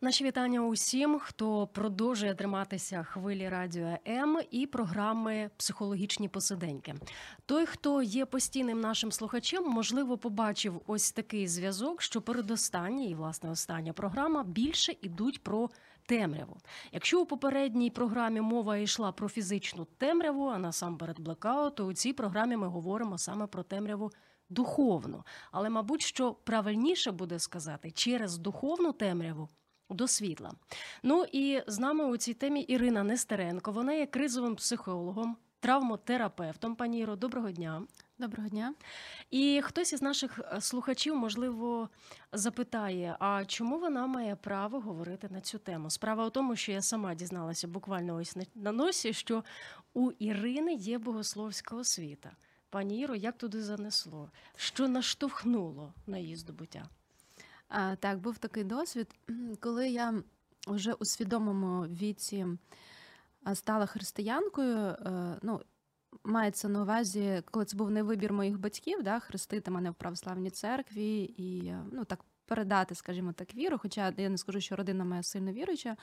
Наші вітання усім, хто продовжує триматися хвилі радіо М і програми Психологічні посиденьки. Той, хто є постійним нашим слухачем, можливо, побачив ось такий зв'язок, що передостання і власне остання програма більше ідуть про. Темряву. Якщо у попередній програмі мова йшла про фізичну темряву, а насамперед блекаут, то у цій програмі ми говоримо саме про темряву духовну. Але, мабуть, що правильніше буде сказати через духовну темряву до світла. Ну і з нами у цій темі Ірина Нестеренко. Вона є кризовим психологом, травмотерапевтом. Пані Іро, доброго дня. Доброго дня. І хтось із наших е, слухачів, можливо, запитає: а чому вона має право говорити на цю тему? Справа у тому, що я сама дізналася буквально ось на носі, що у Ірини є богословська освіта. Пані Іро, як туди занесло? Що наштовхнуло на її здобуття? Так, був такий досвід, коли я вже у свідомому віці стала християнкою. Е, ну, Мається на увазі, коли це був не вибір моїх батьків, да, хрестити мене в православній церкві і ну, так передати, скажімо так, віру. Хоча я не скажу, що родина моя сильно віруюча.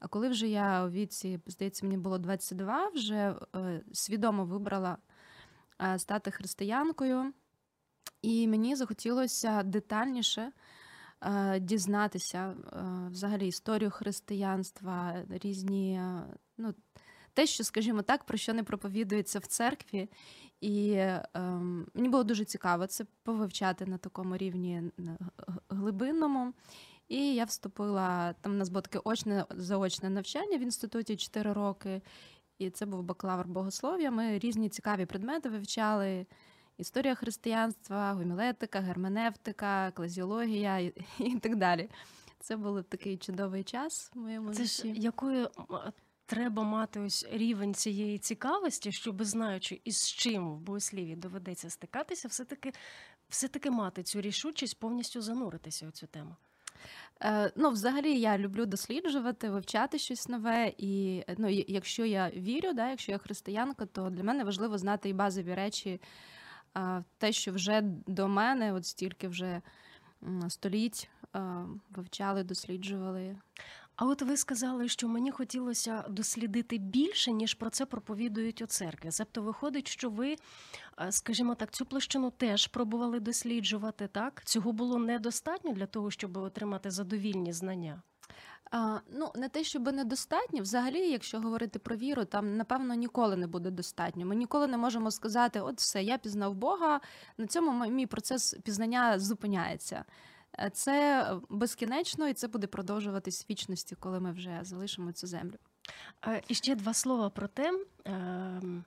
А коли вже я у віці, здається, мені було 22, вже е, свідомо вибрала е, стати християнкою, і мені захотілося детальніше. Е, дізнатися е, взагалі історію християнства, різні, е, ну, те, що, скажімо так, про що не проповідується в церкві. І ем, мені було дуже цікаво це повивчати на такому рівні глибинному. І я вступила, там у нас було таке очне заочне навчання в інституті 4 роки, і це був бакалавр богослов'я. Ми різні цікаві предмети вивчали історія християнства, гомілетика, герменевтика, клазіологія і, і так далі. Це був такий чудовий час в моєму Це житті. ж якою треба мати ось рівень цієї цікавості, щоб знаючи, із чим в богосліві доведеться стикатися, все-таки все-таки мати цю рішучість повністю зануритися у цю тему. Е, ну, взагалі, я люблю досліджувати, вивчати щось нове. І ну, якщо я вірю, да, якщо я християнка, то для мене важливо знати і базові речі те, що вже до мене, от стільки вже століть вивчали, досліджували. А от ви сказали, що мені хотілося дослідити більше, ніж про це проповідують у церкві. Себто виходить, що ви, скажімо так, цю площину теж пробували досліджувати. Так цього було недостатньо для того, щоб отримати задовільні знання. А, Ну, не те, щоб недостатньо. Взагалі, якщо говорити про віру, там напевно ніколи не буде достатньо. Ми ніколи не можемо сказати, от все, я пізнав Бога. На цьому мій процес пізнання зупиняється. Е, це безкінечно, і це буде продовжуватись вічності, коли ми вже залишимо цю землю. І ще два слова про те. Ем,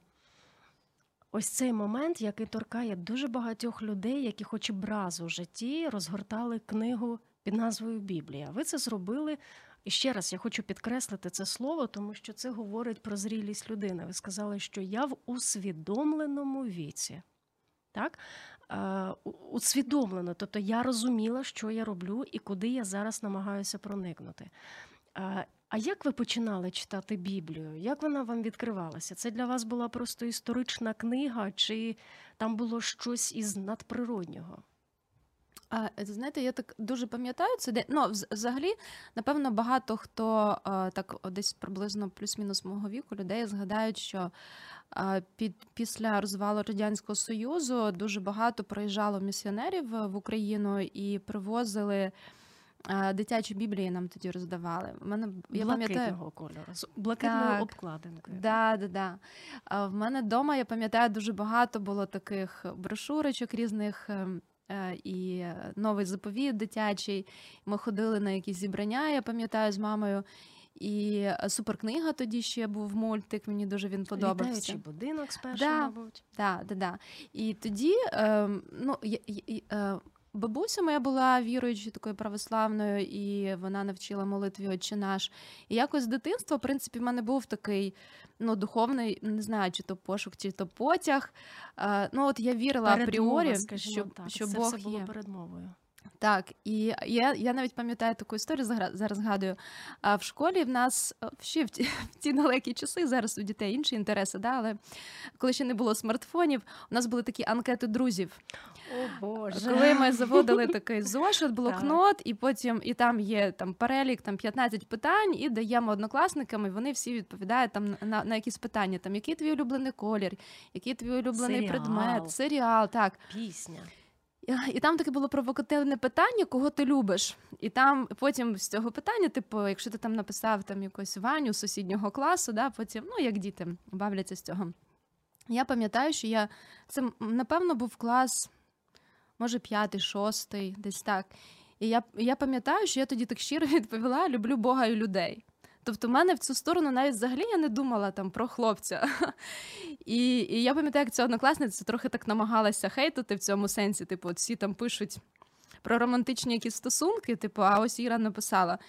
ось цей момент, який торкає дуже багатьох людей, які, хоч і браз у житті, розгортали книгу під назвою Біблія. Ви це зробили і ще раз я хочу підкреслити це слово, тому що це говорить про зрілість людини. Ви сказали, що я в усвідомленому віці. Так? Усвідомлено, тобто я розуміла, що я роблю і куди я зараз намагаюся проникнути. А як ви починали читати Біблію? Як вона вам відкривалася? Це для вас була просто історична книга, чи там було щось із надприроднього? А, Знаєте, я так дуже пам'ятаю це де ну, взагалі, напевно, багато хто так десь приблизно плюс-мінус мого віку людей згадають, що під після розвалу радянського союзу дуже багато приїжджало місіонерів в Україну і привозили. Дитячі біблії нам тоді роздавали. Мене я пам'ятаю кольору з блакитною обкладинкою. Да, да, да. В мене вдома я пам'ятаю дуже багато було таких брошурочок різних ем, Е, і новий заповіт дитячий. Ми ходили на якісь зібрання, я пам'ятаю з мамою. І е, суперкнига тоді ще був мультик, мені дуже він подобався. Літаючий будинок спершу, да, мабуть. Да, да, да. І тоді, е, ну, я, я, бабуся моя була віруючою такою православною, і вона навчила молитві Отче наш. І якось з дитинства, в принципі, в мене був такий ну, духовний, не знаю, чи то пошук, чи то потяг. А, ну, от я вірила Передмова, апріорі, скажімо що, так. що Це Бог все було є. передмовою. Так, і я, я навіть пам'ятаю таку історію, зараз згадую. А в школі в нас е, ще в ті, в ті далекі часи, зараз у дітей інші інтереси, да, але коли ще не було смартфонів, у нас були такі анкети друзів. О Боже. Коли ми заводили такий зошит, блокнот, і потім і там є там перелік там 15 питань, і даємо однокласникам, і вони всі відповідають там на, на якісь питання. Там який твій улюблений колір, який твій улюблений Серіал. предмет, серіал, так. Пісня. І- там таке було провокативне питання, кого ти любиш. І там потім з цього питання, типу, якщо ти там написав там якусь Ваню сусіднього класу, да, потім, ну як діти бавляться з цього. Я пам'ятаю, що я це напевно був клас, може, п'ятий, шостий, десь так. І я, я пам'ятаю, що я тоді так щиро відповіла: люблю Бога і людей. Тобто, в мене в цю сторону навіть взагалі я не думала там про хлопця. І, і я пам'ятаю, як ця однокласниця трохи так намагалася хейтити в цьому сенсі. Типу, от всі там пишуть про романтичні якісь стосунки, типу, а ось Іра написала.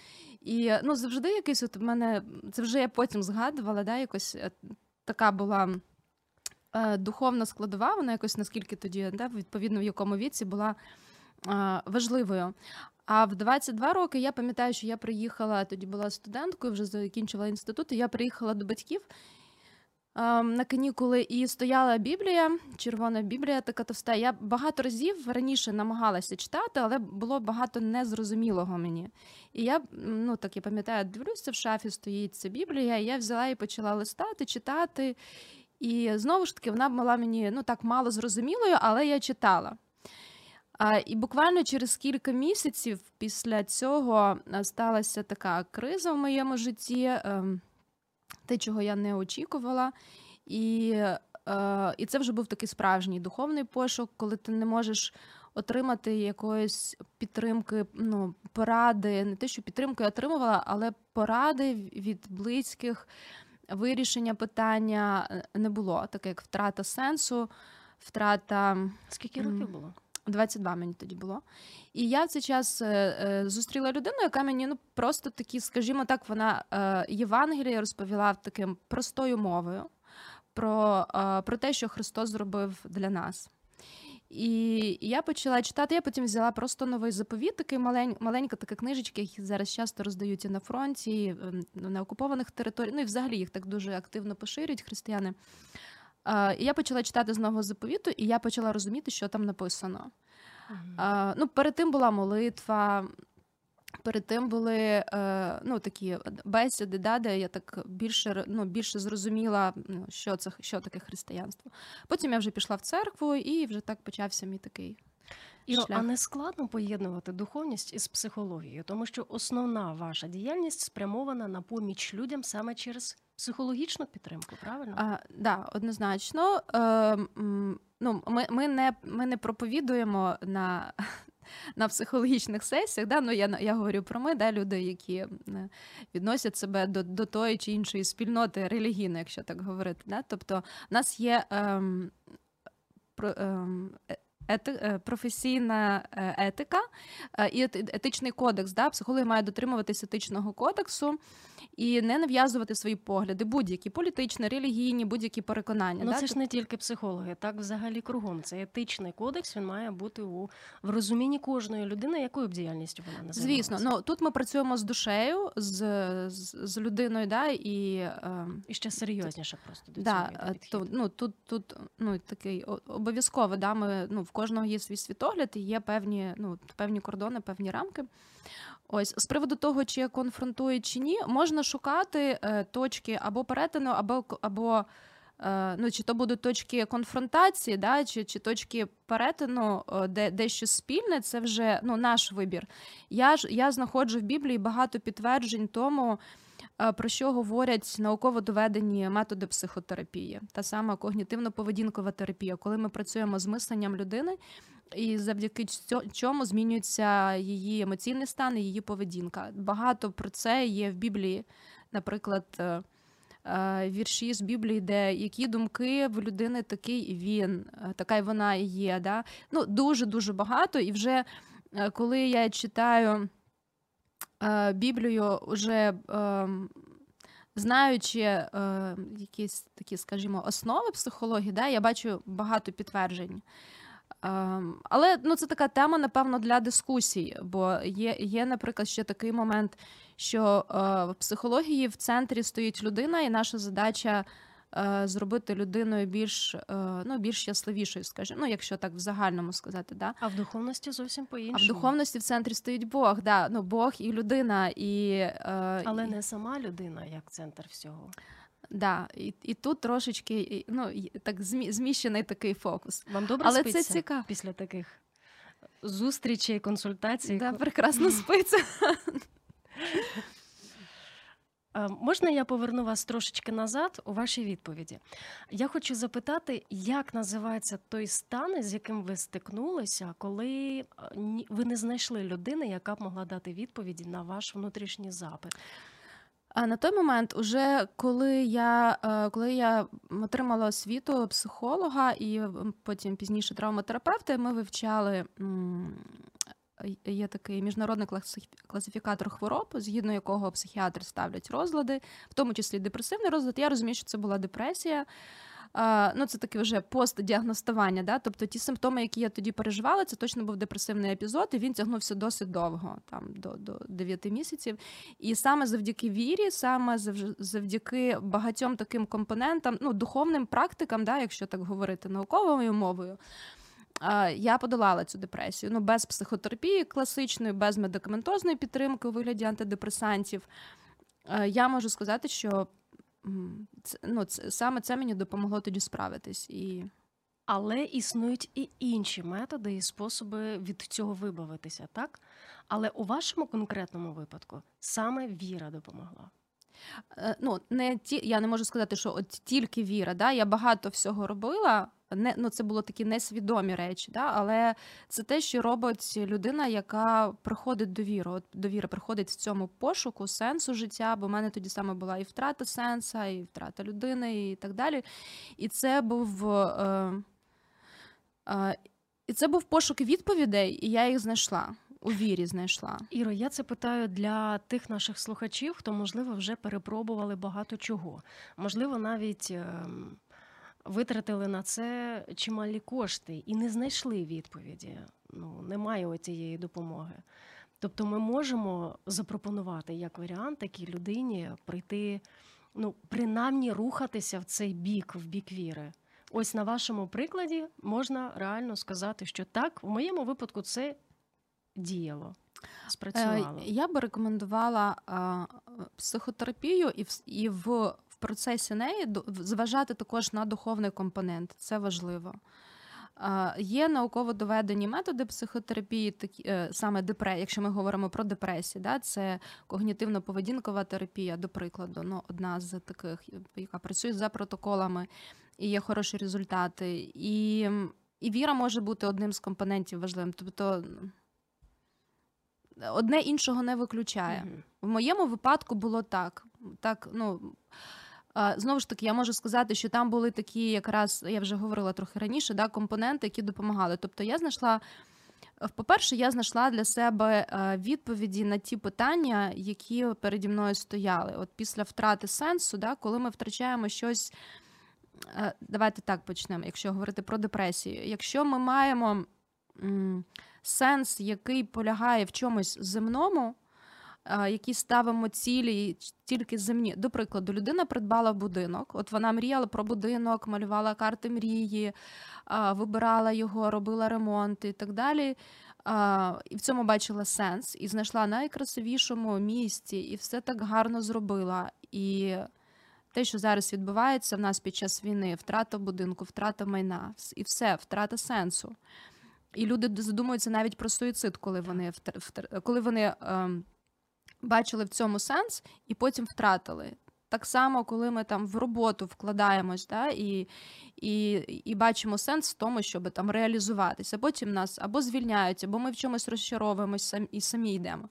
І ну, завжди якийсь от в мене, це вже я потім згадувала, да, якось е, така була е, духовна складова, вона якось наскільки тоді, да, відповідно в якому віці була е, важливою. А в 22 роки я пам'ятаю, що я приїхала, тоді була студенткою, вже закінчила інститут, і я приїхала до батьків ем, на канікули і стояла Біблія, червона Біблія, така товста. Я багато разів раніше намагалася читати, але було багато незрозумілого мені. І я, ну так я пам'ятаю, дивлюся, в шафі стоїть ця Біблія, і я взяла і почала листати, читати. І знову ж таки, вона була мені ну так мало зрозумілою, але я читала. І буквально через кілька місяців після цього сталася така криза в моєму житті, ем, те, чого я не очікувала. І, е, і це вже був такий справжній духовний пошук, коли ти не можеш отримати якоїсь підтримки, ну, поради, не те, що підтримку я отримувала, але поради від близьких, вирішення питання е, не було, таке як втрата сенсу, втрата. Скільки років було? 22 мені тоді було. І я в цей час е, е, зустріла людину, яка мені ну просто такі, скажімо так, вона е, Євангеліє розповіла таким простою мовою про, про те, що Христос зробив для нас. І я почала читати. Я потім взяла просто новий заповіт, такий малень, маленька така книжечка, які зараз часто роздають і на фронті, ем, на окупованих територіях. Ну і взагалі їх так дуже активно поширюють християни. І я почала читати з нового заповіту, і я почала розуміти, що там написано. Ну, перед тим була молитва, перед тим були е, ну, такі бесіди, да, де я так більше, ну, більше зрозуміла, ну, що це що таке християнство. Потім я вже пішла в церкву, і вже так почався мій такий. Іро, шлях. а не складно поєднувати духовність із психологією, тому що основна ваша діяльність спрямована на поміч людям саме через психологічну підтримку, правильно? А, да, однозначно. Е, ну, ми, ми, не, ми не проповідуємо на, на психологічних сесіях. Да? Ну, я, я говорю про ми, да, люди, які е, відносять себе до, до тої чи іншої спільноти релігійної, якщо так говорити. Да? Тобто, в нас є ем, про, ем, е- ети, е, професійна е, етика е, і ети- етичний кодекс. Да? Психологи мають дотримуватися етичного кодексу і не нав'язувати свої погляди, будь-які політичні, релігійні, будь-які переконання. Ну, да? це ж не тільки психологи, так взагалі кругом. Це етичний кодекс, він має бути у в розумінні кожної людини, якою б діяльністю вона не Звісно, ну тут ми працюємо з душею, з, з, з людиною, да, і е, І ще серйозніше просто до да, цього е, то, ну, тут, тут ну, такий обов'язково, да, ми, ну, в кожного є свій світогляд і є певні, ну, певні кордони, певні рамки. Ось з приводу того, чи я конфронтую чи ні, можна шукати е, точки або перетину, або, або е, ну, чи то будуть точки конфронтації, да, чи, чи точки перетину, е, де, де щось спільне, це вже ну, наш вибір. Я ж я знаходжу в Біблії багато підтверджень тому, е, про що говорять науково доведені методи психотерапії, та сама когнітивно-поведінкова терапія, коли ми працюємо з мисленням людини. І завдяки чому змінюється її емоційний стан і її поведінка. Багато про це є в Біблії. Наприклад, е, е, вірші з Біблії, де які думки в людини такий він, е, така й вона і є. Да? Ну, Дуже дуже багато. І вже коли я читаю Біблію, вже е, знаючи якісь такі, скажімо, основи психології, да, я бачу багато підтверджень. Ем, але ну, це така тема, напевно, для дискусій, бо є, є, наприклад, ще такий момент, що е, в психології в центрі стоїть людина, і наша задача е, зробити людиною більш е, ну, більш щасливішою, скажімо, ну, якщо так в загальному сказати. Да? А в духовності зовсім по-іншому. А в духовності в центрі стоїть Бог, да, ну, Бог і людина. І, Але не сама людина як центр всього. Да, і і тут трошечки ну, так зміщений такий фокус. Вам добре Але спиться це цікаво. після таких зустрічей, консультацій? Да, Прекрасно спиться. Можна я поверну вас трошечки назад у вашій відповіді? Я хочу запитати, як називається той стан, з яким ви стикнулися, коли ви не знайшли людини, яка б могла дати відповіді на ваш внутрішній запит? А на той момент, уже коли я е, коли я отримала освіту психолога і потім пізніше травматерапевта, ми вивчали. Є такий міжнародний класифікатор хвороб, згідно якого психіатри ставлять розлади, в тому числі депресивний розлад. Я розумію, що це була депресія ну це таке вже постдіагностування. Да? Тобто ті симптоми, які я тоді переживала, це точно був депресивний епізод, і він тягнувся досить довго, там до до 9 місяців. І саме завдяки вірі, саме завдяки багатьом таким компонентам, ну духовним практикам, да, якщо так говорити науковою мовою. Я подолала цю депресію. Ну, без психотерапії класичної, без медикаментозної підтримки у вигляді антидепресантів. Я можу сказати, що це, ну, це, саме це мені допомогло тоді справитись. І... Але існують і інші методи і способи від цього вибавитися, так? Але у вашому конкретному випадку саме віра допомогла. Е, ну, не ті, Я не можу сказати, що от тільки віра. Да? Я багато всього робила, не ну це було такі несвідомі речі, да? але це те, що робить людина, яка приходить до віри. От довіра приходить в цьому пошуку сенсу життя, бо в мене тоді саме була і втрата сенса, і втрата людини, і так далі. І це був. Е, е, і це був пошук відповідей, і я їх знайшла. У вірі знайшла. Іро, я це питаю для тих наших слухачів, хто, можливо, вже перепробували багато чого. Можливо, навіть ем, витратили на це чималі кошти і не знайшли відповіді. Ну, немає цієї допомоги. Тобто ми можемо запропонувати як варіант такій людині прийти, ну, принаймні рухатися в цей бік, в бік віри. Ось на вашому прикладі можна реально сказати, що так, в моєму випадку це діяло. Спрацювало. Е, я би рекомендувала психотерапію і в і в процесі неї зважати також на духовний компонент. Це важливо. Є науково доведені методи психотерапії, такі е, саме депре, якщо ми говоримо про депресію, да, це когнітивно-поведінкова терапія, до прикладу, ну, одна з таких, яка працює за протоколами і є хороші результати. І і віра може бути одним з компонентів важливим. Тобто одне іншого не виключає. Mm-hmm. В моєму випадку було так. так ну, Знову ж таки, я можу сказати, що там були такі, якраз я вже говорила трохи раніше, да, компоненти, які допомагали. Тобто я знайшла. По-перше, я знайшла для себе відповіді на ті питання, які переді мною стояли. От після втрати сенсу, да, коли ми втрачаємо щось. Давайте так почнемо, якщо говорити про депресію. Якщо ми маємо сенс, який полягає в чомусь земному, які ставимо цілі тільки земні. До прикладу, людина придбала будинок. От вона мріяла про будинок, малювала карти мрії, вибирала його, робила ремонт і так далі. І в цьому бачила сенс, і знайшла найкрасивішому місці, і все так гарно зробила. І те, що зараз відбувається в нас під час війни, втрата будинку, втрата майна, і все, втрата сенсу. І люди задумуються навіть про суїцид, коли вони коли вони ем, бачили в цьому сенс і потім втратили. Так само, коли ми там в роботу вкладаємось, да, і і, і бачимо сенс в тому, щоб там реалізуватися. Потім нас або звільняють, або ми в чомусь розчаровуємось і самі йдемо,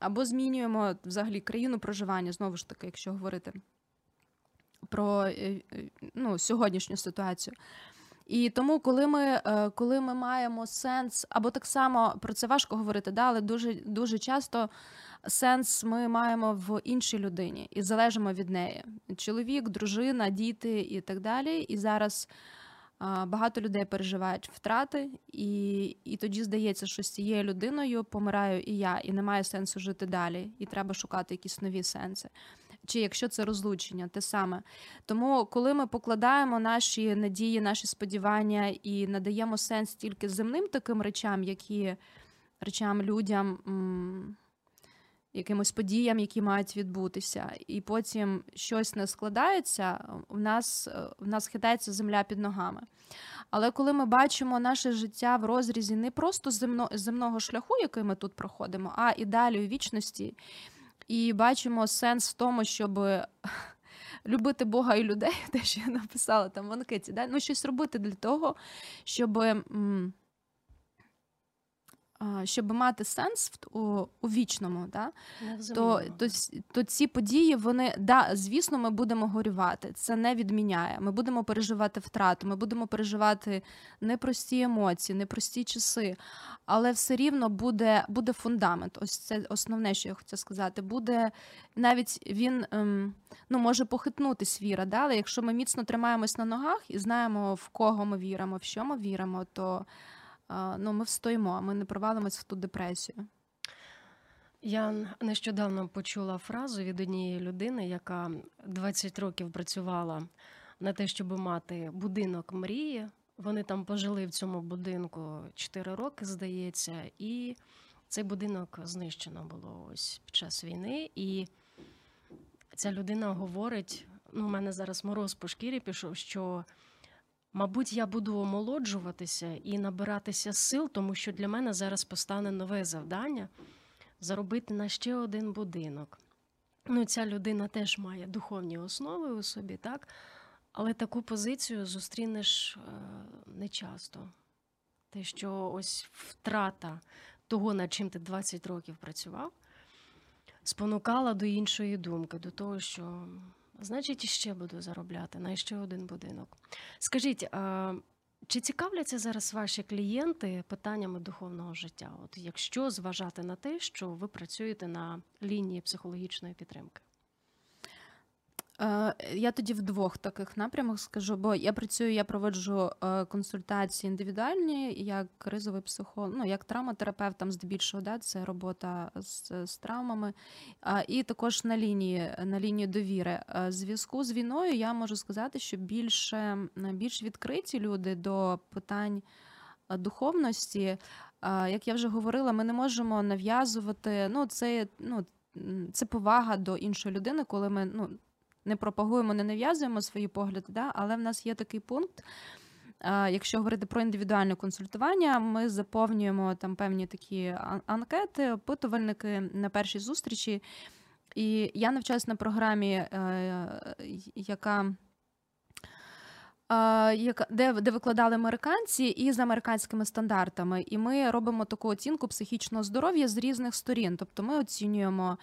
або змінюємо взагалі країну проживання, знову ж таки, якщо говорити про е, ну, сьогоднішню ситуацію. І тому, коли ми е, коли ми маємо сенс, або так само про це важко говорити, да, але дуже дуже часто сенс ми маємо в іншій людині і залежимо від неї. Чоловік, дружина, діти і так далі. І зараз багато людей переживають втрати, і і тоді здається, що з цією людиною помираю і я, і немає сенсу жити далі, і треба шукати якісь нові сенси чи якщо це розлучення, те саме. Тому, коли ми покладаємо наші надії, наші сподівання і надаємо сенс тільки земним таким речам, які речам людям. Якимось подіям, які мають відбутися, і потім щось не складається, в нас в нас хитається земля під ногами. Але коли ми бачимо наше життя в розрізі не просто земно, земного шляху, який ми тут проходимо, а і далі у вічності, і бачимо сенс в тому, щоб любити Бога і людей, те, що я написала там в анкеті, да? ну щось робити для того, щоб щоб мати сенс в у, у вічному, да? то, то то, ці події, вони да, звісно, ми будемо горювати. Це не відміняє. Ми будемо переживати втрату, ми будемо переживати непрості емоції, непрості часи, але все рівно буде буде фундамент. Ось це основне, що я хотіла сказати. Буде навіть він ем, ну, може похитнутись віра, да? але якщо ми міцно тримаємось на ногах і знаємо, в кого ми віримо, в що ми віримо, то ну, ми встоїмо, ми не провалимось в ту депресію. Я нещодавно почула фразу від однієї людини, яка 20 років працювала на те, щоб мати будинок мрії. Вони там пожили в цьому будинку 4 роки, здається, і цей будинок знищено було ось під час війни. І ця людина говорить: ну, у мене зараз мороз по шкірі пішов, що Мабуть, я буду омолоджуватися і набиратися сил, тому що для мене зараз постане нове завдання заробити на ще один будинок. Ну, Ця людина теж має духовні основи у собі, так? але таку позицію зустрінеш е, не часто. Те, що ось втрата того, над чим ти 20 років працював, спонукала до іншої думки, до того, що значить, іще буду заробляти на ще один будинок. Скажіть, а чи цікавляться зараз ваші клієнти питаннями духовного життя? От якщо зважати на те, що ви працюєте на лінії психологічної підтримки? Е, я тоді в двох таких напрямах скажу, бо я працюю, я проводжу е, консультації індивідуальні, як кризовий психолог, ну як травматерапевт, там здебільшого да, це робота з, з травмами, і також на лінії на лінії довіри. Е, зв'язку з війною я можу сказати, що більше більш відкриті люди до питань духовності. Як я вже говорила, ми не можемо нав'язувати. Ну, це ну. Це повага до іншої людини, коли ми ну не пропагуємо, не нав'язуємо свої погляди, да? але в нас є такий пункт. Якщо говорити про індивідуальне консультування, ми заповнюємо там певні такі анкети, опитувальники на першій зустрічі. І я навчаюся на програмі, е, яка де де викладали американці і з американськими стандартами, і ми робимо таку оцінку психічного здоров'я з різних сторін. Тобто ми оцінюємо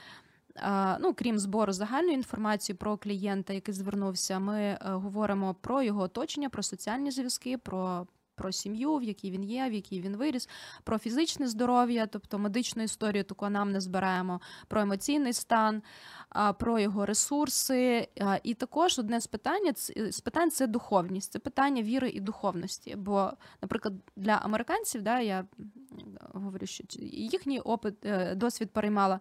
Ну, крім збору загальної інформації про клієнта, який звернувся, ми е, говоримо про його оточення, про соціальні зв'язки, про про сім'ю, в якій він є, в якій він виріс, про фізичне здоров'я, тобто медичну історію, таку нам не збираємо, про емоційний стан, про його ресурси. І також одне з питань з питань це духовність, це питання віри і духовності. Бо, наприклад, для американців, да, я говорю, що їхній опит е, досвід переймала.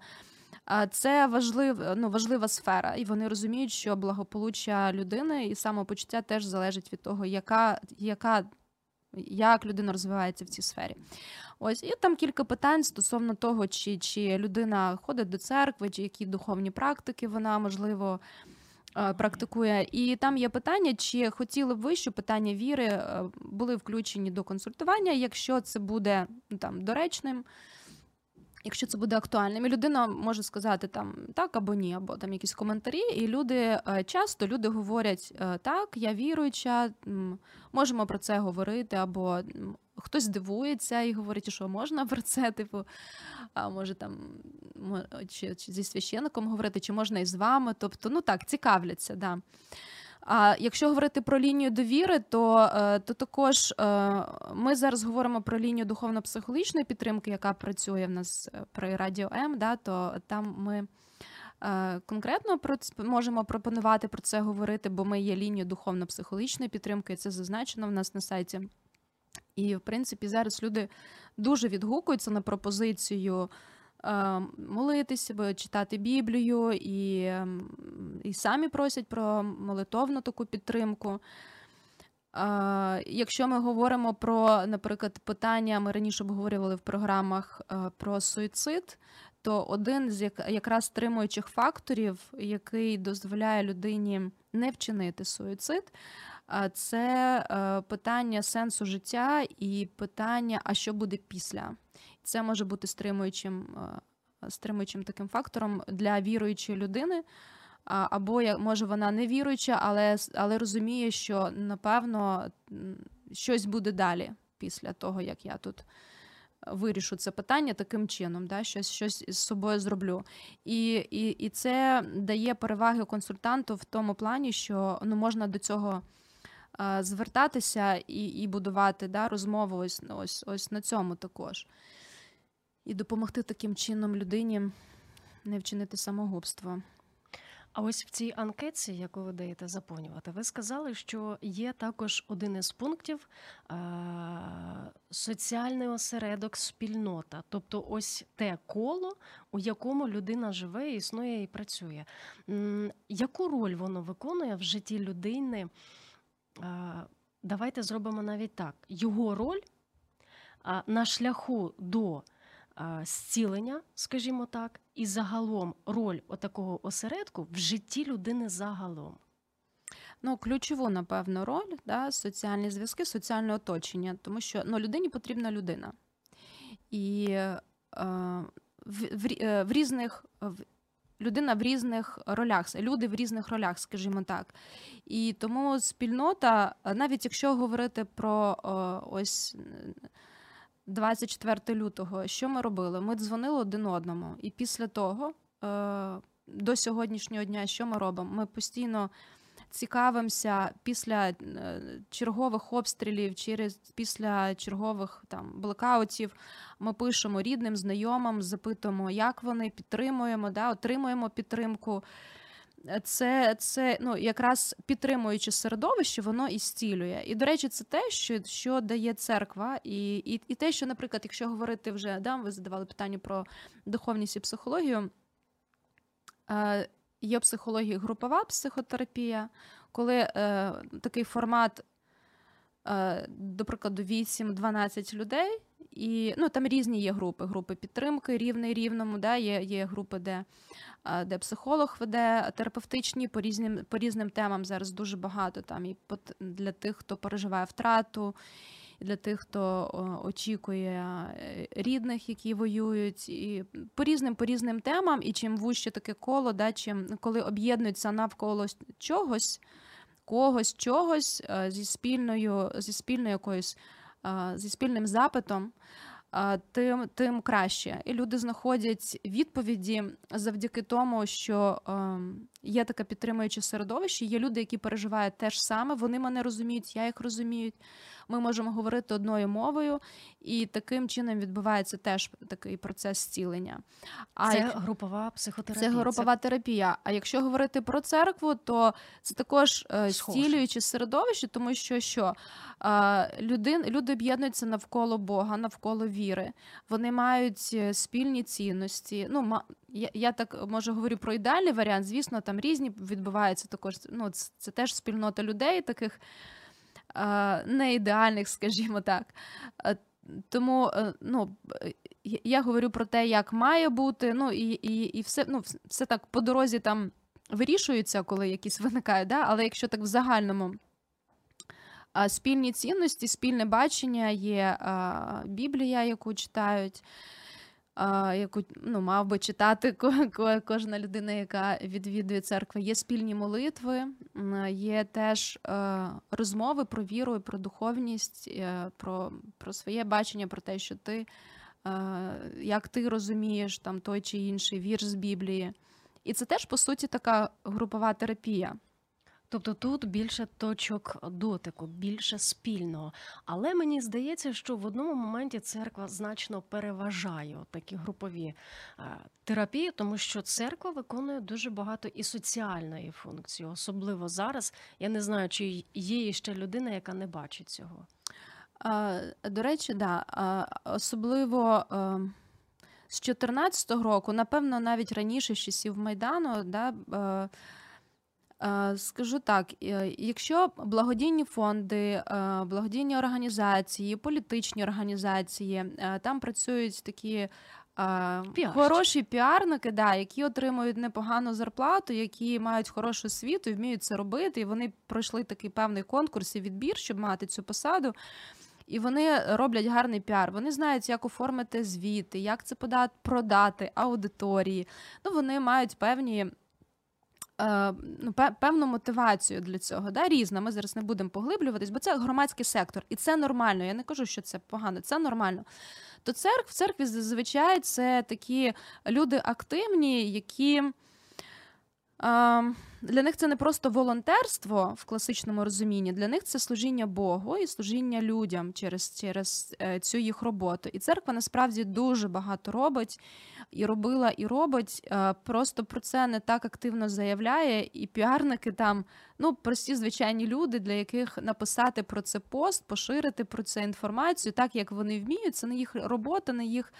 Це важлив, ну, важлива сфера, і вони розуміють, що благополуччя людини і самопочуття теж залежить від того, яка, яка, як людина розвивається в цій сфері. Ось і там кілька питань стосовно того, чи чи людина ходить до церкви, чи які духовні практики вона можливо. Практикує, і там є питання, чи хотіли б ви, щоб питання віри е, були включені до консультування, якщо це буде ну, там доречним, Якщо це буде актуальним, і людина може сказати там так або ні, або там якісь коментарі, і люди е, часто люди говорять е, так, я віруюча, можемо про це говорити, або хтось дивується і говорить, що можна про це, типу, а може там чи, чи зі священником говорити, чи можна і з вами. Тобто, ну так, цікавляться, да. А якщо говорити про лінію довіри, то то також ми зараз говоримо про лінію духовно-психологічної підтримки, яка працює в нас при радіо М. Да, то там ми конкретно про можемо пропонувати про це говорити, бо ми є лінією духовно-психологічної підтримки, і це зазначено в нас на сайті. І, в принципі, зараз люди дуже відгукуються на пропозицію е, молитися, читати Біблію, і, ем, і самі просять про молитовну таку підтримку. Якщо ми говоримо про, наприклад, питання, ми раніше обговорювали в програмах е, про суїцид, то один з якраз стримуючих факторів, який дозволяє людині не вчинити суїцид, це е, питання сенсу життя і питання, а що буде після. Це може бути стримуючим е, стримуючим таким фактором для віруючої людини. Або може вона не віруюча, але але розуміє, що напевно щось буде далі після того, як я тут вирішу це питання таким чином, да, щось щось з собою зроблю. І і, і це дає переваги консультанту в тому плані, що ну, можна до цього звертатися і і будувати да, розмову ось, ось, ось на цьому також. І допомогти таким чином людині не вчинити самогубство. А ось в цій анкеті, яку ви даєте заповнювати, ви сказали, що є також один із пунктів е- соціальний осередок, спільнота, тобто ось те коло, у якому людина живе, існує і працює. М- яку роль воно виконує в житті людини? Е- давайте зробимо навіть так: його роль е- на шляху до зцілення, скажімо так, і загалом роль отакого осередку в житті людини загалом. Ну, ключову, напевно, роль да, соціальні зв'язки, соціальне оточення, тому що ну, людині потрібна людина. І е, в, в, е, в різних. В, Людина в різних ролях, люди в різних ролях, скажімо так. І тому спільнота, навіть якщо говорити про ось 24 лютого, що ми робили? Ми дзвонили один одному, і після того е, до сьогоднішнього дня, що ми робимо? Ми постійно цікавимося після е, чергових обстрілів, через після чергових там блекаутів. Ми пишемо рідним, знайомим, запитуємо, як вони підтримуємо, да, отримуємо підтримку це це ну, якраз підтримуючи середовище, воно і зцілює. І, до речі, це те, що що дає церква, і і, і те, що, наприклад, якщо говорити вже, да, ви задавали питання про духовність і психологію, е, є в психології групова психотерапія, коли е, такий формат, е, до прикладу, 8-12 людей. І ну, там різні є групи. Групи підтримки, рівний рівному, да, є є групи, де де психолог веде терапевтичні по різним по різним темам. Зараз дуже багато там і для тих, хто переживає втрату, для тих, хто очікує е, рідних, які воюють, і по різним по різним темам. І чим вуще таке коло, да, чим коли об'єднуються навколо чогось, когось, чогось е, зі спільною, зі спільною якоюсь зі спільним запитом, тим тим краще. І люди знаходять відповіді завдяки тому, що є таке підтримуюче середовище. Є люди, які переживають те ж саме. Вони мене розуміють, я їх розумію ми можемо говорити одною мовою, і таким чином відбувається теж такий процес зцілення. А це як... групова психотерапія. Це групова це... терапія. А якщо говорити про церкву, то це також е, зцілююче середовище, тому що що людин, люди об'єднуються навколо Бога, навколо віри. Вони мають е, спільні цінності. Ну, я, я так може говорю про ідеальний варіант. Звісно, там різні відбуваються також. Ну, це, це теж спільнота людей таких не ідеальних, скажімо так. Тому е, ну, я говорю про те, як має бути, ну і і, і все ну, все так по дорозі там вирішується, коли якісь виникають, да? але якщо так в загальному спільні цінності, спільне бачення є Біблія, яку читають яку ну, мав би читати кожна людина, яка відвідує церкву. Є спільні молитви, є теж е, розмови про віру, про духовність, е, про про своє бачення, про те, що ти, е, як ти розумієш там той чи інший вірш з Біблії. І це теж, по суті, така групова терапія. Тобто тут більше точок дотику, більше спільного. Але мені здається, що в одному моменті церква значно переважає такі групові е, терапії, тому що церква виконує дуже багато і соціальної функції, особливо зараз. Я не знаю, чи є ще людина, яка не бачить цього. До речі, да. Особливо ем, з 2014 року, напевно, навіть раніше з часів Майдану, да, е, е, скажу так: е, якщо благодійні фонди, благодійні організації, політичні організації, там працюють такі. Піарщик. Хороші піарники, да, які отримують непогану зарплату, які мають хорошу освіту і вміють це робити. І вони пройшли такий певний конкурс і відбір, щоб мати цю посаду. І вони роблять гарний піар. Вони знають, як оформити звіти, як це подати, продати аудиторії. Ну, Вони мають певні. Е, ну, певну мотивацію для цього, да, різна. Ми зараз не будемо поглиблюватись, бо це громадський сектор, і це нормально. Я не кажу, що це погано, це нормально. То церкв в церкві зазвичай це такі люди активні, які. Для них це не просто волонтерство в класичному розумінні, для них це служіння Богу і служіння людям через через е, цю їх роботу. І церква насправді дуже багато робить і робила, і робить. Е, просто про це не так активно заявляє. І піарники там, ну прості звичайні люди, для яких написати про це пост, поширити про це інформацію, так як вони вміють, це не їх робота, не їх.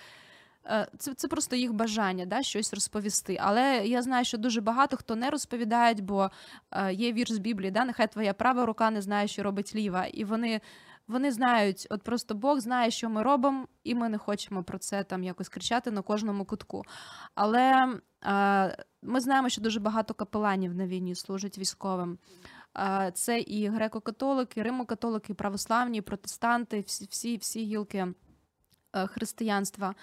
Е, це це просто їх бажання да, щось розповісти. Але я знаю, що дуже багато хто не розповідають, бо е, є вірш з Біблії, да, нехай твоя права рука не знає, що робить ліва. І вони вони знають, от просто Бог знає, що ми робимо, і ми не хочемо про це там якось кричати на кожному кутку. Але е, ми знаємо, що дуже багато капеланів на війні служать військовим. Е, це і греко-католики, римо-католики, православні, і протестанти, всі, всі, всі гілки. Е, християнства.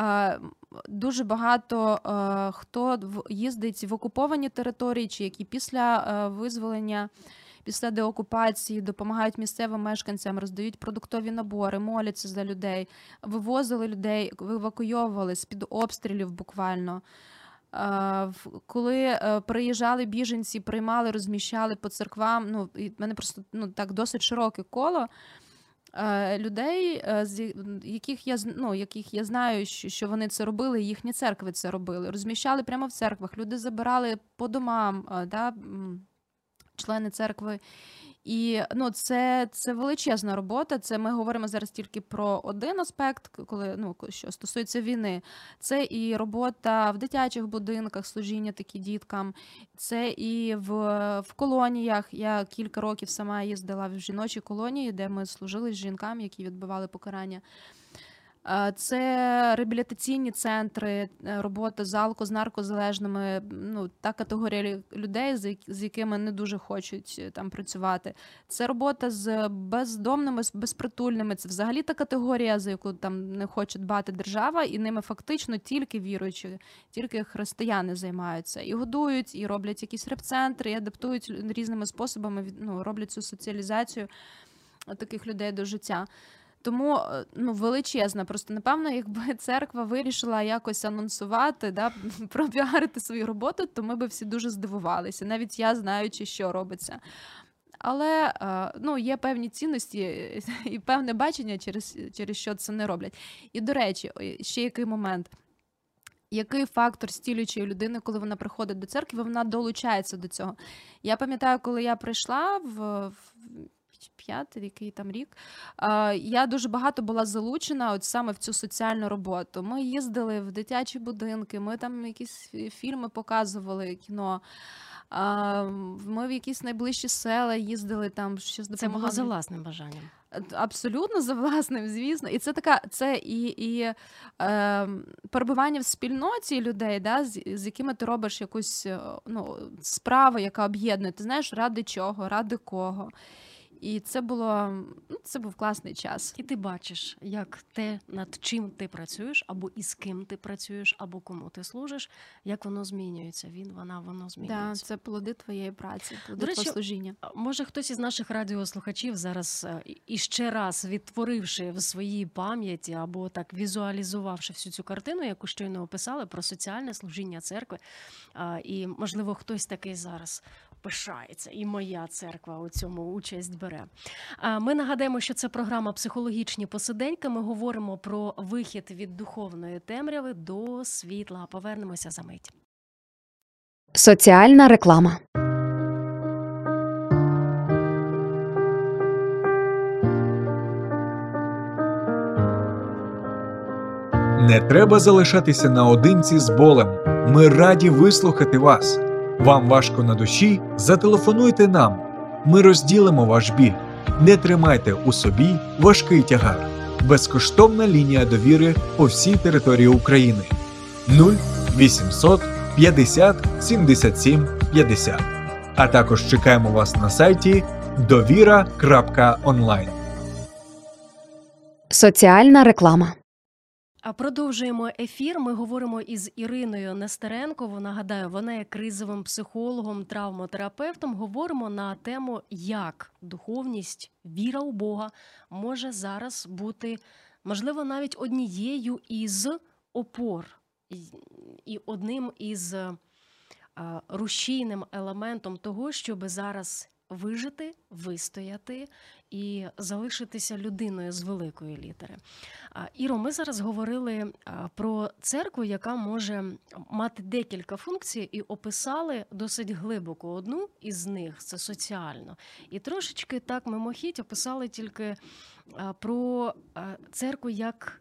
Е, дуже багато е, хто їздить в окуповані території, чи які після визволення. Після деокупації допомагають місцевим мешканцям, роздають продуктові набори, моляться за людей, вивозили людей, евакуйовували з під обстрілів буквально. Коли приїжджали біженці, приймали, розміщали по церквам. Ну, в мене просто ну, так досить широке коло. Е, людей, е, з яких я ну, яких я знаю, що вони це робили, їхні церкви це робили. Розміщали прямо в церквах. Люди забирали по домам, е, да, члени церкви. І ну, це це величезна робота. Це ми говоримо зараз тільки про один аспект, коли ну що стосується війни. Це і робота в дитячих будинках, служіння такі діткам, це і в в колоніях. Я кілька років сама їздила в жіночі колонії, де ми служили з жінками, які відбували покарання. Це реабілітаційні центри, е, робота з алко, з наркозалежними. Ну та категорія людей, з якими не дуже хочуть е, там працювати. Це робота з бездомними, з безпритульними. Це взагалі та категорія, за яку там не хоче дбати держава, і ними фактично тільки віруючі, тільки християни займаються і годують, і роблять якісь репцентри, і адаптують різними способами. ну, роблять цю соціалізацію таких людей до життя. Тому е, ну величезна. Просто напевно, якби церква вирішила якось анонсувати, да, пропіарити свою роботу, то ми би всі дуже здивувалися, навіть я знаючи, що робиться. Але е, ну, є певні цінності і певне бачення, через, через що це не роблять. І до речі, ще який момент. Який фактор стілюючої людини, коли вона приходить до церкви, вона долучається до цього? Я пам'ятаю, коли я прийшла в п'ятий, який там рік. Я дуже багато була залучена от саме в цю соціальну роботу. Ми їздили в дитячі будинки, ми там якісь фільми показували кіно. Ми в якісь найближчі села їздили там щось допомагали. Це було за власним бажанням. Абсолютно за власним, звісно, і це така, це і і е, перебування в спільноті людей, да, з, з якими ти робиш якусь ну, справу, яка об'єднує. Ти знаєш, ради чого, ради кого. І це було ну, це був класний час. І ти бачиш, як те, над чим ти працюєш, або із ким ти працюєш, або кому ти служиш, як воно змінюється. Він, вона, воно змінюється. Да, Це плоди твоєї праці, плоди твого служіння. Може, хтось із наших радіослухачів зараз е, іще раз відтворивши в своїй пам'яті або так візуалізувавши всю цю картину, яку щойно описали про соціальне служіння церкви. І можливо, хтось такий зараз пишається, і моя церква у цьому участь бере. Ми нагадаємо, що це програма Психологічні посиденьки. Ми говоримо про вихід від духовної темряви до світла. Повернемося за мить. Соціальна реклама. Не треба залишатися наодинці з болем. Ми раді вислухати вас. Вам важко на душі? Зателефонуйте нам. Ми розділимо ваш біль. Не тримайте у собі важкий тягар. Безкоштовна лінія довіри по всій території України 0800 50 77 50. А також чекаємо вас на сайті довіра.онлайн. Соціальна реклама. А продовжуємо ефір. Ми говоримо із Іриною Нестеренко. Нагадаю, вона є кризовим психологом, травмотерапевтом. Говоримо на тему, як духовність, віра у Бога може зараз бути, можливо, навіть однією із опор і- одним із рушійним елементом того, щоб зараз вижити, вистояти і залишитися людиною з великої літери. Іро, ми зараз говорили про церкву, яка може мати декілька функцій, і описали досить глибоко одну із них це соціально. І трошечки так мимохідь описали тільки про церкву як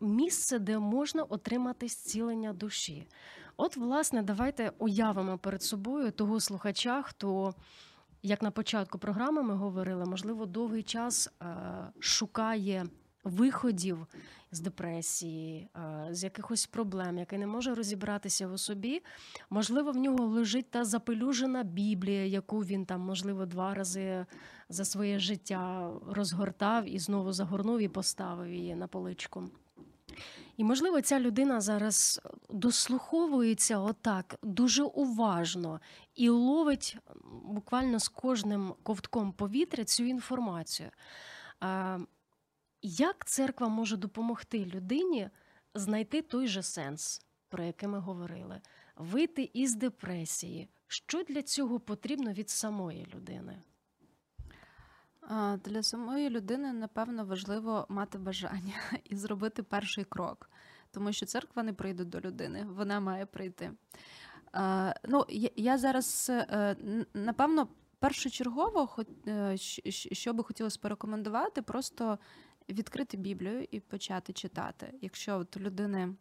місце, де можна отримати зцілення душі. От, власне, давайте уявимо перед собою того слухача, хто, як на початку програми ми говорили, можливо, довгий час е, шукає виходів з депресії, е, з якихось проблем, який не може розібратися в собі. Можливо, в нього лежить та запелюжена Біблія, яку він там, можливо, два рази за своє життя розгортав і знову загорнув і поставив її на поличку. І, можливо, ця людина зараз дослуховується отак дуже уважно і ловить буквально з кожним ковтком повітря цю інформацію. Як церква може допомогти людині знайти той же сенс, про який ми говорили, вийти із депресії? Що для цього потрібно від самої людини? Для самої людини, напевно, важливо мати бажання і зробити перший крок, тому що церква не прийде до людини, вона має прийти. Ну, я, зараз, е, напевно, першочергово, е, що би хотілося порекомендувати, просто відкрити Біблію і почати читати. Якщо от у людини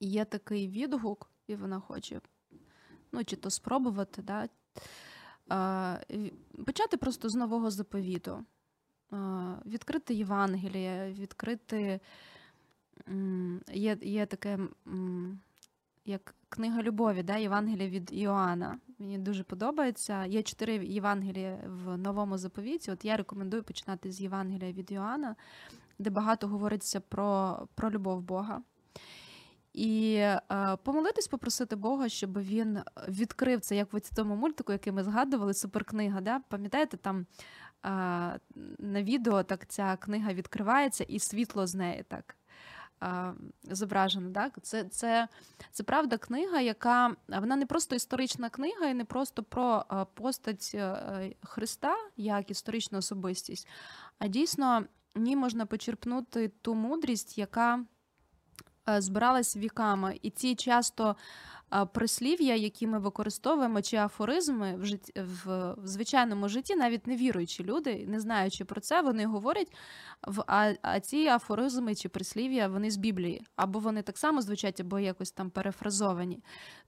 є такий відгук, і вона хоче ну, чи то спробувати, да, почати просто з нового заповіту, відкрити Євангеліє, відкрити є, є таке як книга любові, да, Євангелія від Іоанна. Мені дуже подобається. Є чотири Євангелія в новому заповіті. От я рекомендую починати з Євангелія від Іоанна, де багато говориться про, про любов Бога. І е, помолитись, попросити Бога, щоб він відкрив це, як в тому мультику, який ми згадували, суперкнига. Да? Пам'ятаєте, там е, на відео так ця книга відкривається, і світло з неї так е, зображено. Так? Це, це, це правда книга, яка вона не просто історична книга, і не просто про е, постать е, Христа як історичну особистість, а дійсно в ній можна почерпнути ту мудрість, яка е, збиралась віками, і ці часто е, прислів'я, які ми використовуємо, чи афоризми в житті в, в звичайному житті, навіть не віруючі люди, не знаючи про це, вони говорять. В а, а ці афоризми чи прислів'я вони з Біблії, або вони так само звучать, або якось там перефразовані.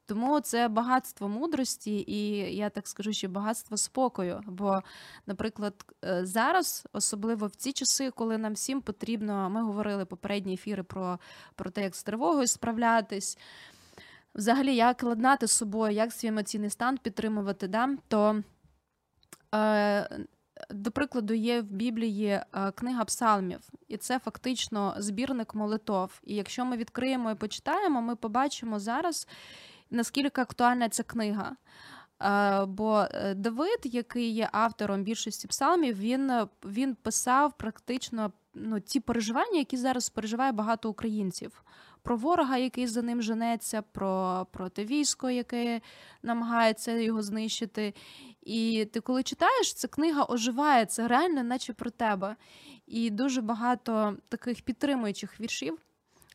Тому це багатство мудрості, і я так скажу, що багатство спокою. Бо, наприклад, е, зараз, особливо в ці часи, коли нам всім потрібно, ми говорили попередні ефіри про, про те, як з тривогою справлятись. Взагалі, як ладнати з собою, як свій емоційний стан підтримувати, да? то, е, до прикладу, є в Біблії е, книга псалмів, і це фактично збірник молитов. І якщо ми відкриємо і почитаємо, ми побачимо зараз, наскільки актуальна ця книга. Е, Бо е, Давид, який є автором більшості псалмів, він, він писав практично ну, ті переживання, які зараз переживає багато українців. Про ворога, який за ним женеться, про проти військо, яке намагається його знищити. І ти, коли читаєш, ця книга оживає, це реально, наче про тебе. І дуже багато таких підтримуючих віршів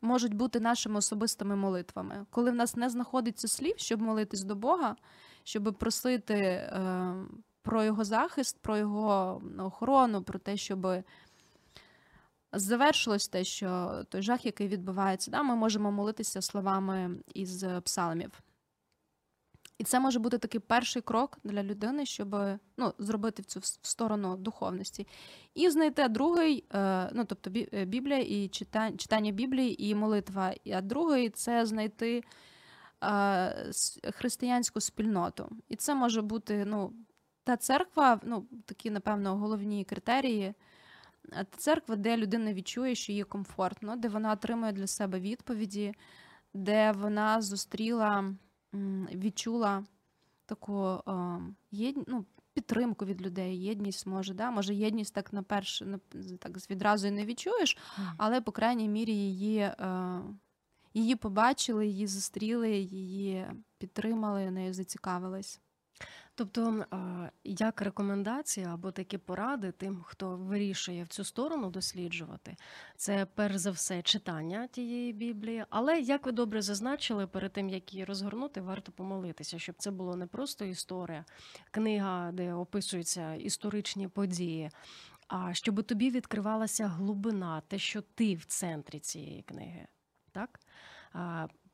можуть бути нашими особистими молитвами. Коли в нас не знаходиться слів, щоб молитись до Бога, щоб просити е, про його захист, про його охорону, про те, щоб завершилось те, що той жах, який відбувається, да, ми можемо молитися словами із псалмів. І це може бути такий перший крок для людини, щоб ну, зробити цю сторону духовності. І знайти другий, е, ну тобто Біблія і читання, читання Біблії і молитва. А другий це знайти е, християнську спільноту. І це може бути ну, та церква, ну, такі, напевно, головні критерії. Е, церква, де людина відчує, що їй комфортно, де вона отримує для себе відповіді, де вона зустріла, відчула таку е, єд... ну, підтримку від людей, єдність може, да? може єдність так на перше, на, так відразу і не відчуєш, але, по крайній мірі, її, е, її побачили, її зустріли, її підтримали, нею зацікавились. Тобто, як рекомендація або такі поради тим, хто вирішує в цю сторону досліджувати, це перш за все читання тієї Біблії. Але як ви добре зазначили, перед тим як її розгорнути, варто помолитися, щоб це було не просто історія, книга, де описуються історичні події, а щоб тобі відкривалася глибина, те, що ти в центрі цієї книги. Так?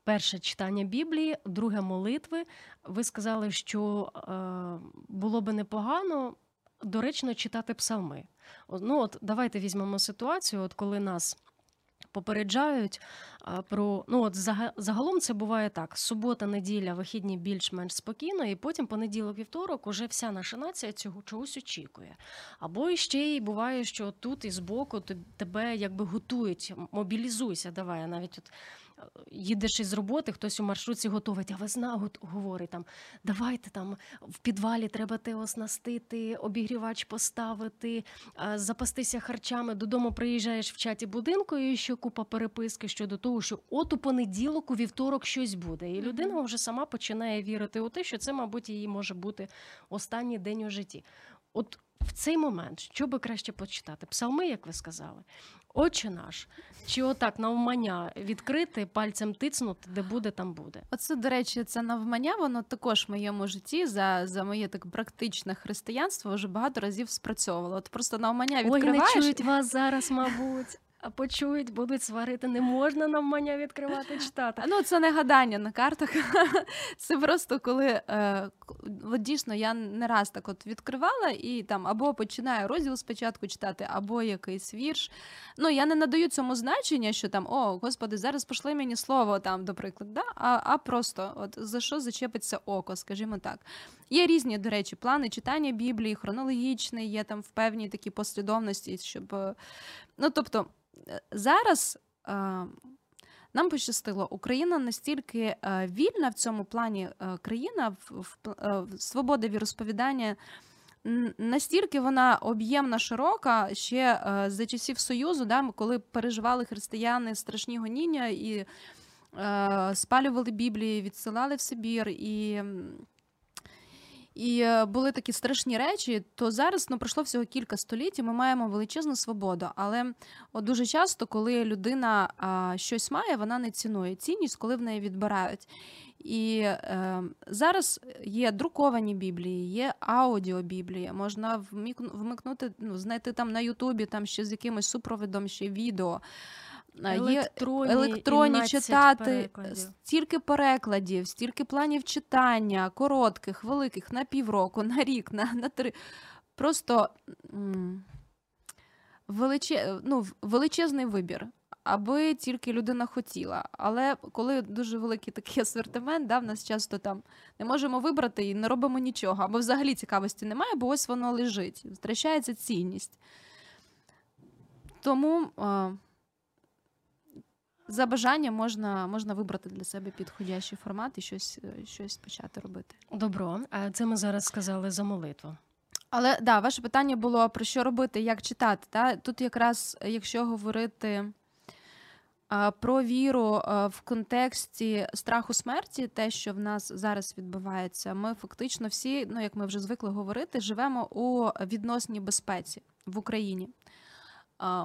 Перше читання Біблії, друге молитви. Ви сказали, що е, було би непогано доречно читати псалми. Ну, от давайте візьмемо ситуацію, от коли нас попереджають про ну от загалом це буває так: субота, неділя, вихідні більш-менш спокійно, і потім понеділок, вівторок уже вся наша нація цього чогось очікує. Або ще й буває, що тут і збоку тебе якби готують, мобілізуйся, давай. Навіть от їдеш із роботи, хтось у маршрутці готовить, а весна говорить там: давайте там в підвалі треба те оснастити, обігрівач поставити, запастися харчами. Додому приїжджаєш в чаті будинку, і ще купа переписки щодо того, що от у понеділок, у вівторок щось буде. І людина вже сама починає вірити у те, що це, мабуть, її може бути останній день у житті. От в цей момент, що би краще почитати? Псалми, як ви сказали, Отче наш, чи отак навмання відкрити, пальцем тицнути, де буде, там буде. Оце, до речі, це навмання, воно також в моєму житті за, за моє так практичне християнство вже багато разів спрацьовувало. От просто навмання Ой, не чують вас зараз, мабуть. Почують, будуть сварити. Не можна навмання відкривати, читати. Ну, це не гадання на картах. Це просто коли е, дійсно я не раз так от відкривала і там або починаю розділ спочатку читати, або якийсь вірш. Ну, я не надаю цьому значення, що там, о, господи, зараз пошли мені слово там, до прикладу, да? а, а просто от за що зачепиться око, скажімо так. Є різні, до речі, плани читання Біблії, хронологічний, є там в певній такій послідовності, щоб. е, Ну, тобто, зараз. е, нам пощастило, Україна настільки е, вільна в цьому плані е, країна, в, в, п- в свобода віросповідання. н- Настільки вона об'ємна, широка ще е, за часів Союзу, да, коли переживали християни страшні гоніння і е, спалювали Біблії, відсилали в Сибір і. І е, були такі страшні речі, то зараз ну, пройшло всього кілька століть, і ми маємо величезну свободу. Але от дуже часто, коли людина а, щось має, вона не цінує цінність, коли в неї відбирають. І е, зараз є друковані біблії, є аудіобіблії, можна вмикнути, ну, знайти там на Ютубі там ще з якимось супровідом ще відео. Є Електронні, електронні читати перекладів. стільки перекладів, стільки планів читання, коротких, великих, на півроку, на рік, на, на три. Просто м, величе, ну, величезний вибір, аби тільки людина хотіла. Але коли дуже великий такий асортимент, да, в нас часто там не можемо вибрати і не робимо нічого, або взагалі цікавості немає, бо ось воно лежить, втрачається цінність. Тому. За бажанням можна, можна вибрати для себе підходящий формат і щось, е, щось почати робити. Добро, а це ми зараз сказали за молитву. Але да, ваше питання було про що робити, як читати. Та? Тут якраз, якщо говорити Про віру е, в контексті страху смерті, те, що в нас зараз відбувається, ми фактично всі, ну як ми вже звикли говорити, живемо у відносній безпеці в Україні.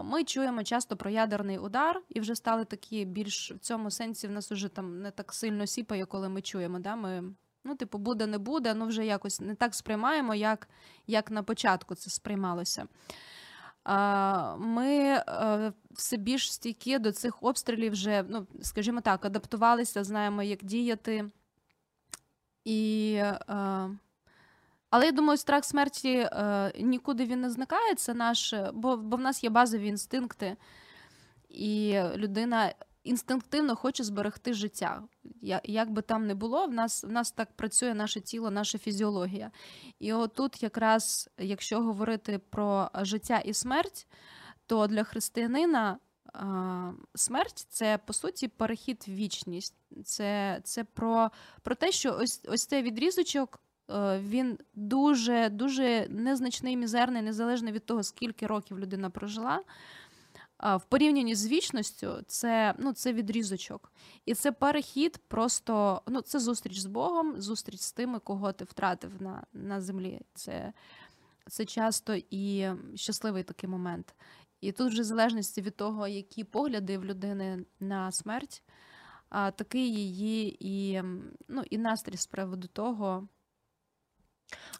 Ми чуємо часто про ядерний удар, і вже стали такі більш в цьому сенсі в нас уже там не так сильно сіпає, коли ми чуємо. Да? Ми, Ну, типу, буде, не буде, ну вже якось не так сприймаємо, як, як на початку це сприймалося. Ми е, все більш стійкі до цих обстрілів вже, ну, скажімо так, адаптувалися, знаємо, як діяти. І, е, Але я думаю, страх смерті е, нікуди він не зникає. Це наш, бо, бо в нас є базові інстинкти, і людина інстинктивно хоче зберегти життя. Як би там не було, в нас в нас так працює наше тіло, наша фізіологія. І отут, якраз, якщо говорити про життя і смерть, то для християнина смерть це по суті перехід в вічність. Це це про про те, що ось ось цей відрізочок. Е, він дуже дуже незначний, мізерний, незалежно від того, скільки років людина прожила в порівнянні з вічністю, це ну, це відрізочок. І це перехід, просто ну, це зустріч з Богом, зустріч з тими, кого ти втратив на на землі. Це це часто і щасливий такий момент. І тут, вже в залежності від того, які погляди в людини на смерть, а, такий її і ну, і настрій з приводу того,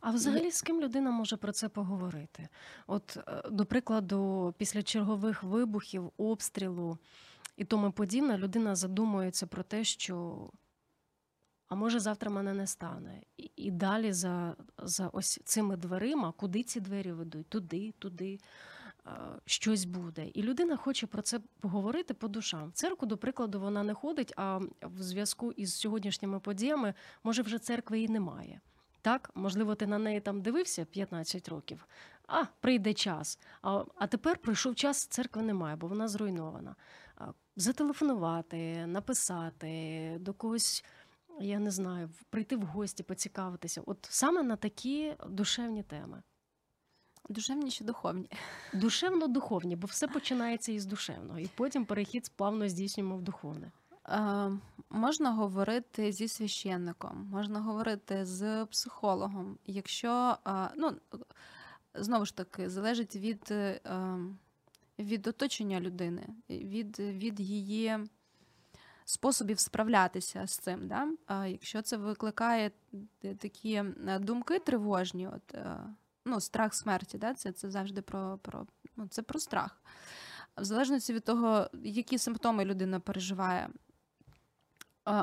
а взагалі з ким людина може про це поговорити? От, е, до прикладу, після чергових вибухів, обстрілу і тому подібне, людина задумується про те, що а може завтра мене не стане. І, і далі за, за ось цими дверима, куди ці двері ведуть? Туди, туди. Щось буде, і людина хоче про це поговорити по душам. В церкву, до прикладу, вона не ходить. А в зв'язку із сьогоднішніми подіями, може, вже церкви і немає. Так, можливо, ти на неї там дивився 15 років, а прийде час. А а тепер прийшов час, церкви немає, бо вона зруйнована. Зателефонувати, написати, до когось, я не знаю, прийти в гості, поцікавитися. От саме на такі душевні теми. Душевні чи духовні? Душевно-духовні, бо все починається із душевного, і потім перехід плавно здійснюємо в духовне. Е, можна говорити зі священником, можна говорити з психологом. Якщо е, ну, знову ж таки залежить від е, від оточення людини, від від її способів справлятися з цим. Да? Якщо це викликає такі думки тривожні, от, ну, страх смерті, да? це це завжди про, про, ну, це про страх. В залежності від того, які симптоми людина переживає.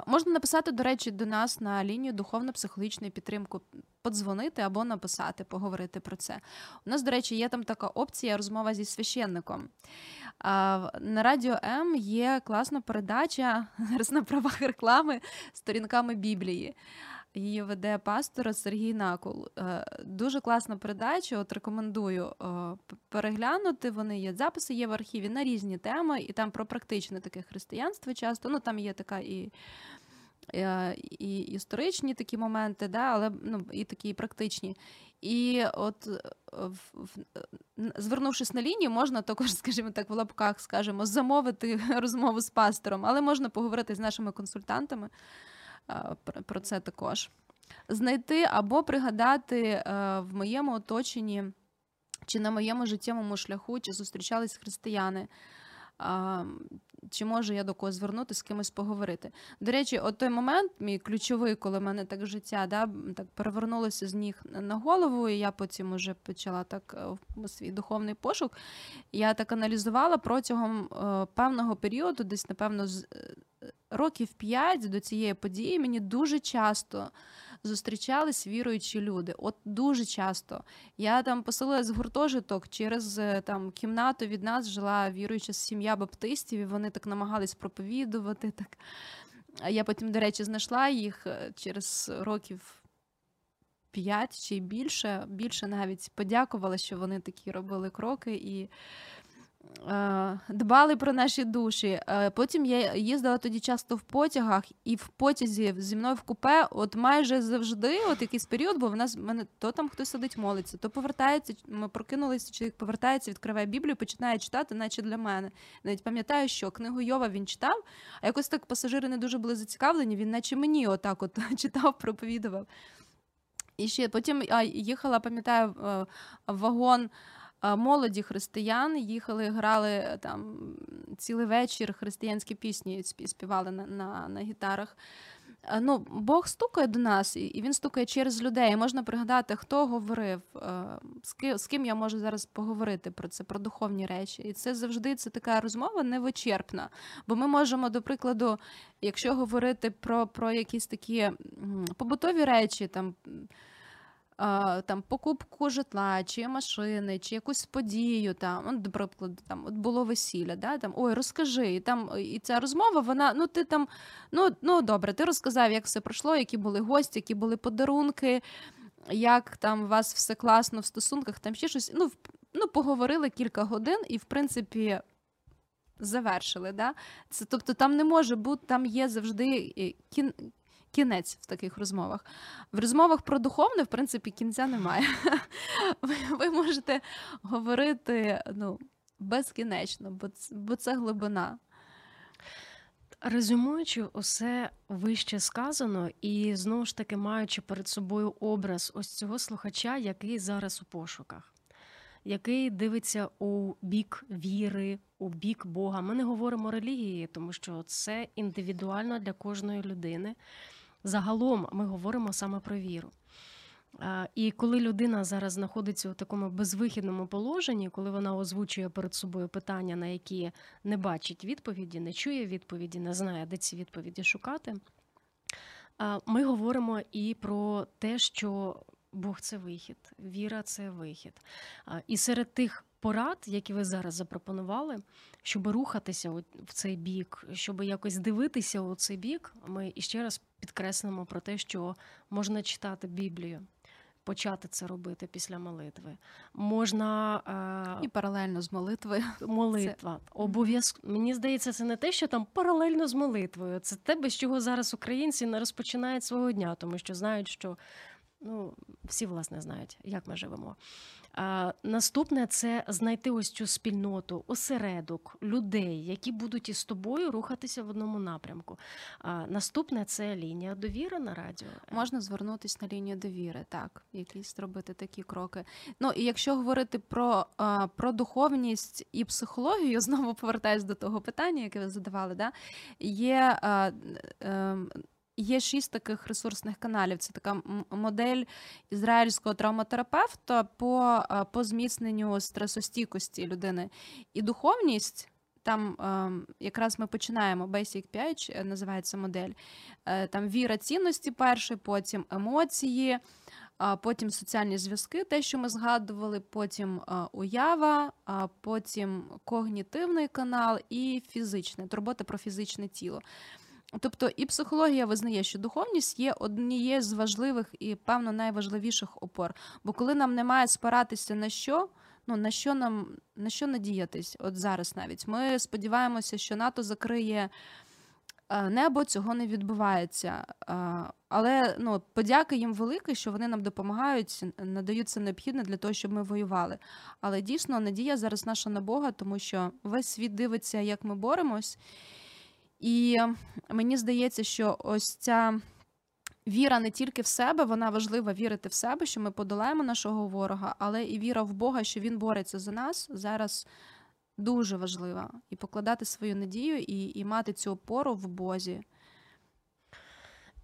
Можна написати, до речі, до нас на лінію духовно-психологічної підтримки, подзвонити або написати, поговорити про це. У нас, до речі, є там така опція розмова зі священником. На радіо М є класна передача зараз на правах реклами сторінками Біблії. Її веде пастор Сергій Накул. Е, дуже класна передача. От рекомендую е, переглянути. Вони є записи, є в архіві на різні теми, і там про практичне таке християнство часто. Ну там є така і. Е, і історичні такі моменти, да, але ну, і такі практичні. І от в, в, звернувшись на лінію, можна також, скажімо так, в лапках скажімо, замовити розмову з пастором, але можна поговорити з нашими консультантами про це також. Знайти або пригадати е, в моєму оточенні, чи на моєму життєвому шляху, чи зустрічались християни. Чи можу я до когось звернутися, з кимось поговорити? До речі, от той момент, мій ключовий, коли в мене так життя да, так перевернулося з ніг на голову, і я потім уже почала так е, свій духовний пошук. Я так аналізувала протягом е, певного періоду, десь, напевно, з років п'ять до цієї події мені дуже часто зустрічались віруючі люди. От дуже часто. Я там поселилась в гуртожиток через е, там кімнату від нас жила віруюча сім'я баптистів, і вони так намагались проповідувати. Так. Я потім, до речі, знайшла їх е, через років. П'ять чи більше, більше навіть подякувала, що вони такі робили кроки і дбали про наші душі. Е, потім я їздила тоді часто в потягах, і в потязі зі мною в купе, от майже завжди, от якийсь період, бо в нас мене то там хтось сидить, молиться, то повертається. Ми прокинулися, чоловік повертається, відкриває Біблію, починає читати, наче для мене. Навіть пам'ятаю, що книгу Йова він читав, а якось так пасажири не дуже були зацікавлені. Він, наче мені, отак, от читав, проповідував. І ще потім я їхала, пам'ятаю, вагон молоді християн їхали, грали е, там цілий вечір християнські пісні, співали на, на, на гітарах. Ну, Бог стукає до нас, і він стукає через людей. Можна пригадати, хто говорив, е, з ким, я можу зараз поговорити про це, про духовні речі. І це завжди це така розмова невичерпна. Бо ми можемо, до прикладу, якщо говорити про про якісь такі побутові речі, там там покупку житла, чи машини, чи якусь подію, там, до там от було весілля, да, там, ой, розкажи. І там і ця розмова, вона, ну ти там, ну, ну добре, ти розказав, як все пройшло, які були гості, які були подарунки, як там у вас все класно в стосунках, там ще щось. Ну, ну поговорили кілька годин, і в принципі. Завершили, да? Це, тобто там не може бути, там є завжди е, кін, кінець в таких розмовах. В розмовах про духовне, в принципі, кінця немає. Ви, ви можете говорити ну, безкінечно, бо, бо це глибина. Резюмуючи усе вище сказано, і знову ж таки маючи перед собою образ ось цього слухача, який зараз у пошуках, який дивиться у бік віри, у бік Бога. Ми не говоримо релігії, тому що це індивідуально для кожної людини загалом ми говоримо саме про віру. І коли людина зараз знаходиться у такому безвихідному положенні, коли вона озвучує перед собою питання, на які не бачить відповіді, не чує відповіді, не знає, де ці відповіді шукати, ми говоримо і про те, що Бог це вихід, віра це вихід. І серед тих порад, які ви зараз запропонували, щоб рухатися в цей бік, щоб якось дивитися у цей бік, ми іще раз підкреслимо про те, що можна читати Біблію. Почати це робити після молитви. Можна е... і паралельно з молитвою. Молитва. Це... Обов'язково. Мені здається, це не те, що там паралельно з молитвою. Це те, без чого зараз українці не розпочинають свого дня, тому що знають, що ну, всі власне знають, як ми живемо. Наступне це знайти ось цю спільноту, осередок людей, які будуть із тобою рухатися в одному напрямку. Наступне це лінія довіри на радіо. Можна звернутися на лінію довіри, так, якісь зробити такі кроки. Ну і якщо говорити про про духовність і психологію, знову повертаюсь до того питання, яке ви задавали, да, є. Ем, Є шість таких ресурсних каналів. Це така модель ізраїльського травматерапевта по по зміцненню стресостійкості людини. І духовність. Там е, якраз ми починаємо Basic 5, е, називається модель. Е, там віра цінності перший, потім емоції, потім соціальні зв'язки, те, що ми згадували, потім уява, потім когнітивний канал і фізичне, турбота про фізичне тіло. Тобто і психологія визнає, що духовність є однією з важливих і, певно, найважливіших опор. Бо коли нам немає спиратися на що, ну на що нам на що надіятись, от зараз навіть ми сподіваємося, що НАТО закриє е, небо, цього не відбувається. Е, але ну, подяка їм велика, що вони нам допомагають, надають це необхідне для того, щоб ми воювали. Але дійсно надія зараз наша на Бога, тому що весь світ дивиться, як ми боремось. І мені здається, що ось ця віра не тільки в себе, вона важлива вірити в себе, що ми подолаємо нашого ворога, але і віра в Бога, що Він бореться за нас зараз дуже важлива. І покладати свою надію, і, і мати цю опору в Бозі.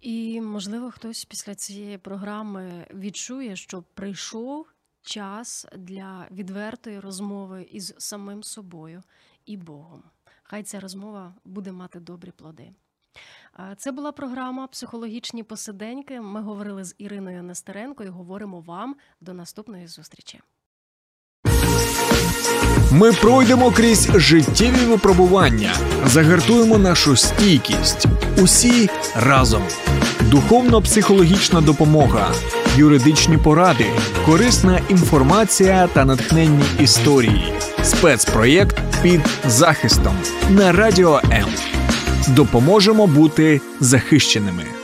І, можливо, хтось після цієї програми відчує, що прийшов час для відвертої розмови із самим собою і Богом. Хай ця розмова буде мати добрі плоди. Це була програма Психологічні посиденьки. Ми говорили з Іриною Нестеренко і говоримо вам до наступної зустрічі. Ми пройдемо крізь життєві випробування, загартуємо нашу стійкість. Усі разом. Духовно-психологічна допомога юридичні поради, корисна інформація та натхненні історії. Спецпроєкт під захистом на радіо М. Допоможемо бути захищеними.